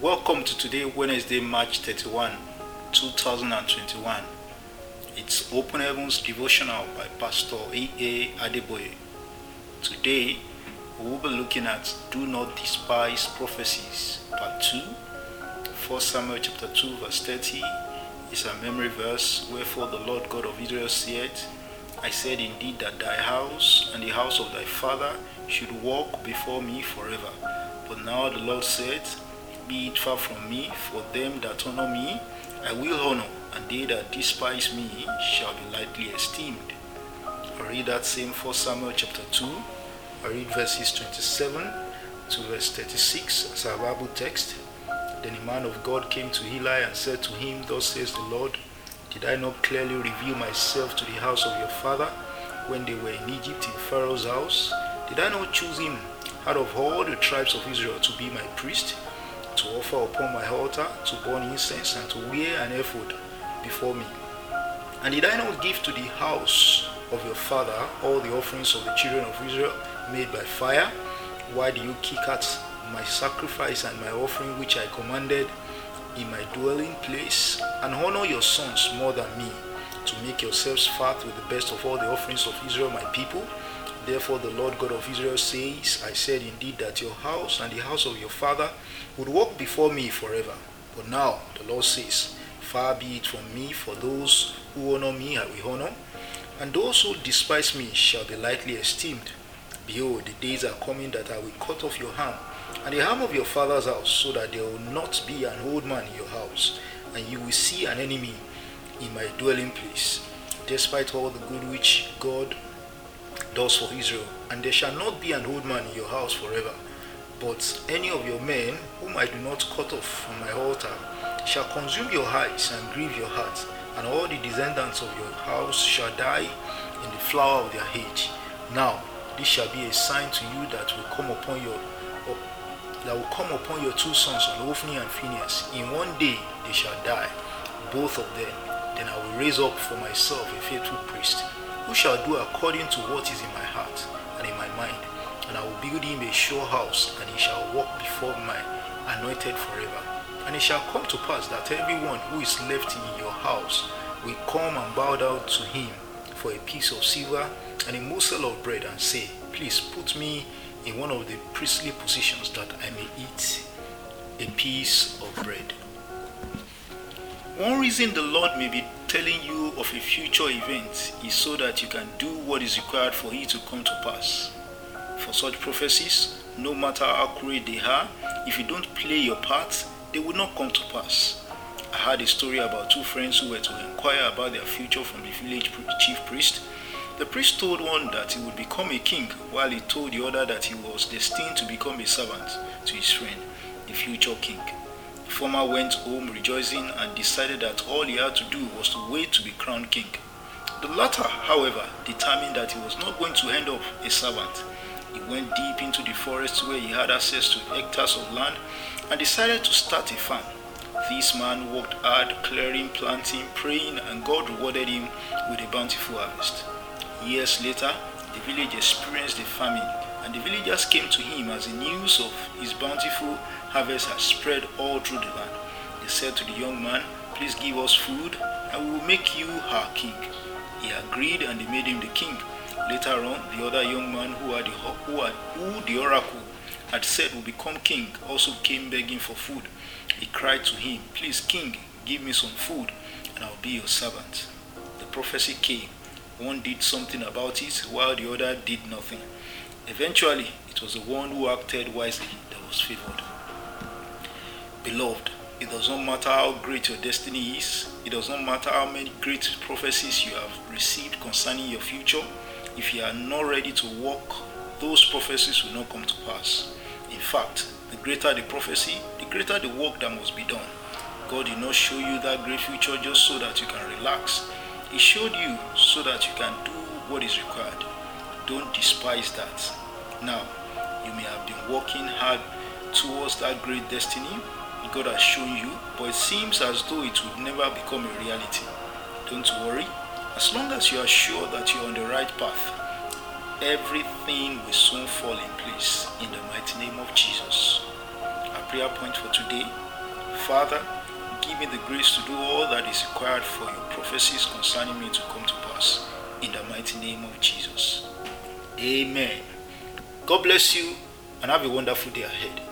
Welcome to today, Wednesday, March 31, 2021. It's Open Heavens Devotional by Pastor E.A. Adeboye. Today, we will be looking at Do Not Despise Prophecies, Part 2. 1 Samuel chapter 2, verse 30 is a memory verse. Wherefore the Lord God of Israel said, I said indeed that thy house and the house of thy father should walk before me forever. But now the Lord said, Be it far from me, for them that honor me I will honor, and they that despise me shall be lightly esteemed. I read that same 1 Samuel chapter 2. I read verses 27 to verse 36 as our Bible text. Then a man of God came to Eli and said to him, Thus says the Lord, Did I not clearly reveal myself to the house of your father when they were in Egypt in Pharaoh's house? Did I not choose him out of all the tribes of Israel to be my priest, to offer upon my altar, to burn incense, and to wear an ephod before me? And did I not give to the house of your father all the offerings of the children of Israel made by fire? Why do you kick at my sacrifice and my offering which I commanded in my dwelling place? And honor your sons more than me, to make yourselves fat with the best of all the offerings of Israel, my people? Therefore, the Lord God of Israel says, I said indeed that your house and the house of your father would walk before me forever. But now, the Lord says, Far be it from me, for those who honor me I will honor, and those who despise me shall be lightly esteemed. Behold, the days are coming that I will cut off your arm, and the arm of your father's house, so that there will not be an old man in your house, and you will see an enemy in my dwelling place, despite all the good which God does for Israel. And there shall not be an old man in your house forever. But any of your men whom I do not cut off from my altar shall consume your eyes and grieve your heart, and all the descendants of your house shall die in the flower of their age. Now this shall be a sign to you that will come upon your that will come upon your two sons, Hophni and Phinehas. In one day they shall die, both of them. Then I will raise up for myself a faithful priest, who shall do according to what is in my heart and in my mind. And I will build him a sure house, and he shall walk before my anointed forever. And it shall come to pass that everyone who is left in your house will come and bow down to him for a piece of silver and a morsel of bread, and say, Please put me in one of the priestly positions that I may eat a piece of bread. One reason the Lord may be telling you of a future event is so that you can do what is required for it to come to pass. For such prophecies, no matter how accurate they are, if you don't play your part, they will not come to pass. I had a story about two friends who were to inquire about their future from the village chief priest. The priest told one that he would become a king, while he told the other that he was destined to become a servant to his friend, the future king. The former went home rejoicing and decided that all he had to do was to wait to be crowned king. The latter, however, determined that he was not going to end up a servant. He went deep into the forest where he had access to hectares of land and decided to start a farm. This man worked hard, clearing, planting, praying, and God rewarded him with a bountiful harvest. Years later, the village experienced a famine, and the villagers came to him as the news of his bountiful harvest had spread all through the land. They said to the young man, Please give us food, and we will make you our king. He agreed, and they made him the king. Later on, the other young man who, had the, who, had, who the oracle had said would become king also came begging for food. He cried to him, Please, king, give me some food, and I'll be your servant. The prophecy came. One did something about it, while the other did nothing. Eventually, it was the one who acted wisely that was favored. Beloved, it does not matter how great your destiny is, it does not matter how many great prophecies you have received concerning your future, if you are not ready to walk, those prophecies will not come to pass. In fact, the greater the prophecy, the greater the work that must be done. God did not show you that great future just so that you can relax. He showed you so that you can do what is required. Don't despise that. Now, you may have been working hard towards that great destiny God has shown you, but it seems as though it would never become a reality. Don't worry. As long as you are sure that you're on the right path, everything will soon fall in place in the mighty name of Jesus. Our prayer point for today Father, give me the grace to do all that is required for your prophecies concerning me to come to pass. In the mighty name of Jesus. Amen. God bless you and have a wonderful day ahead.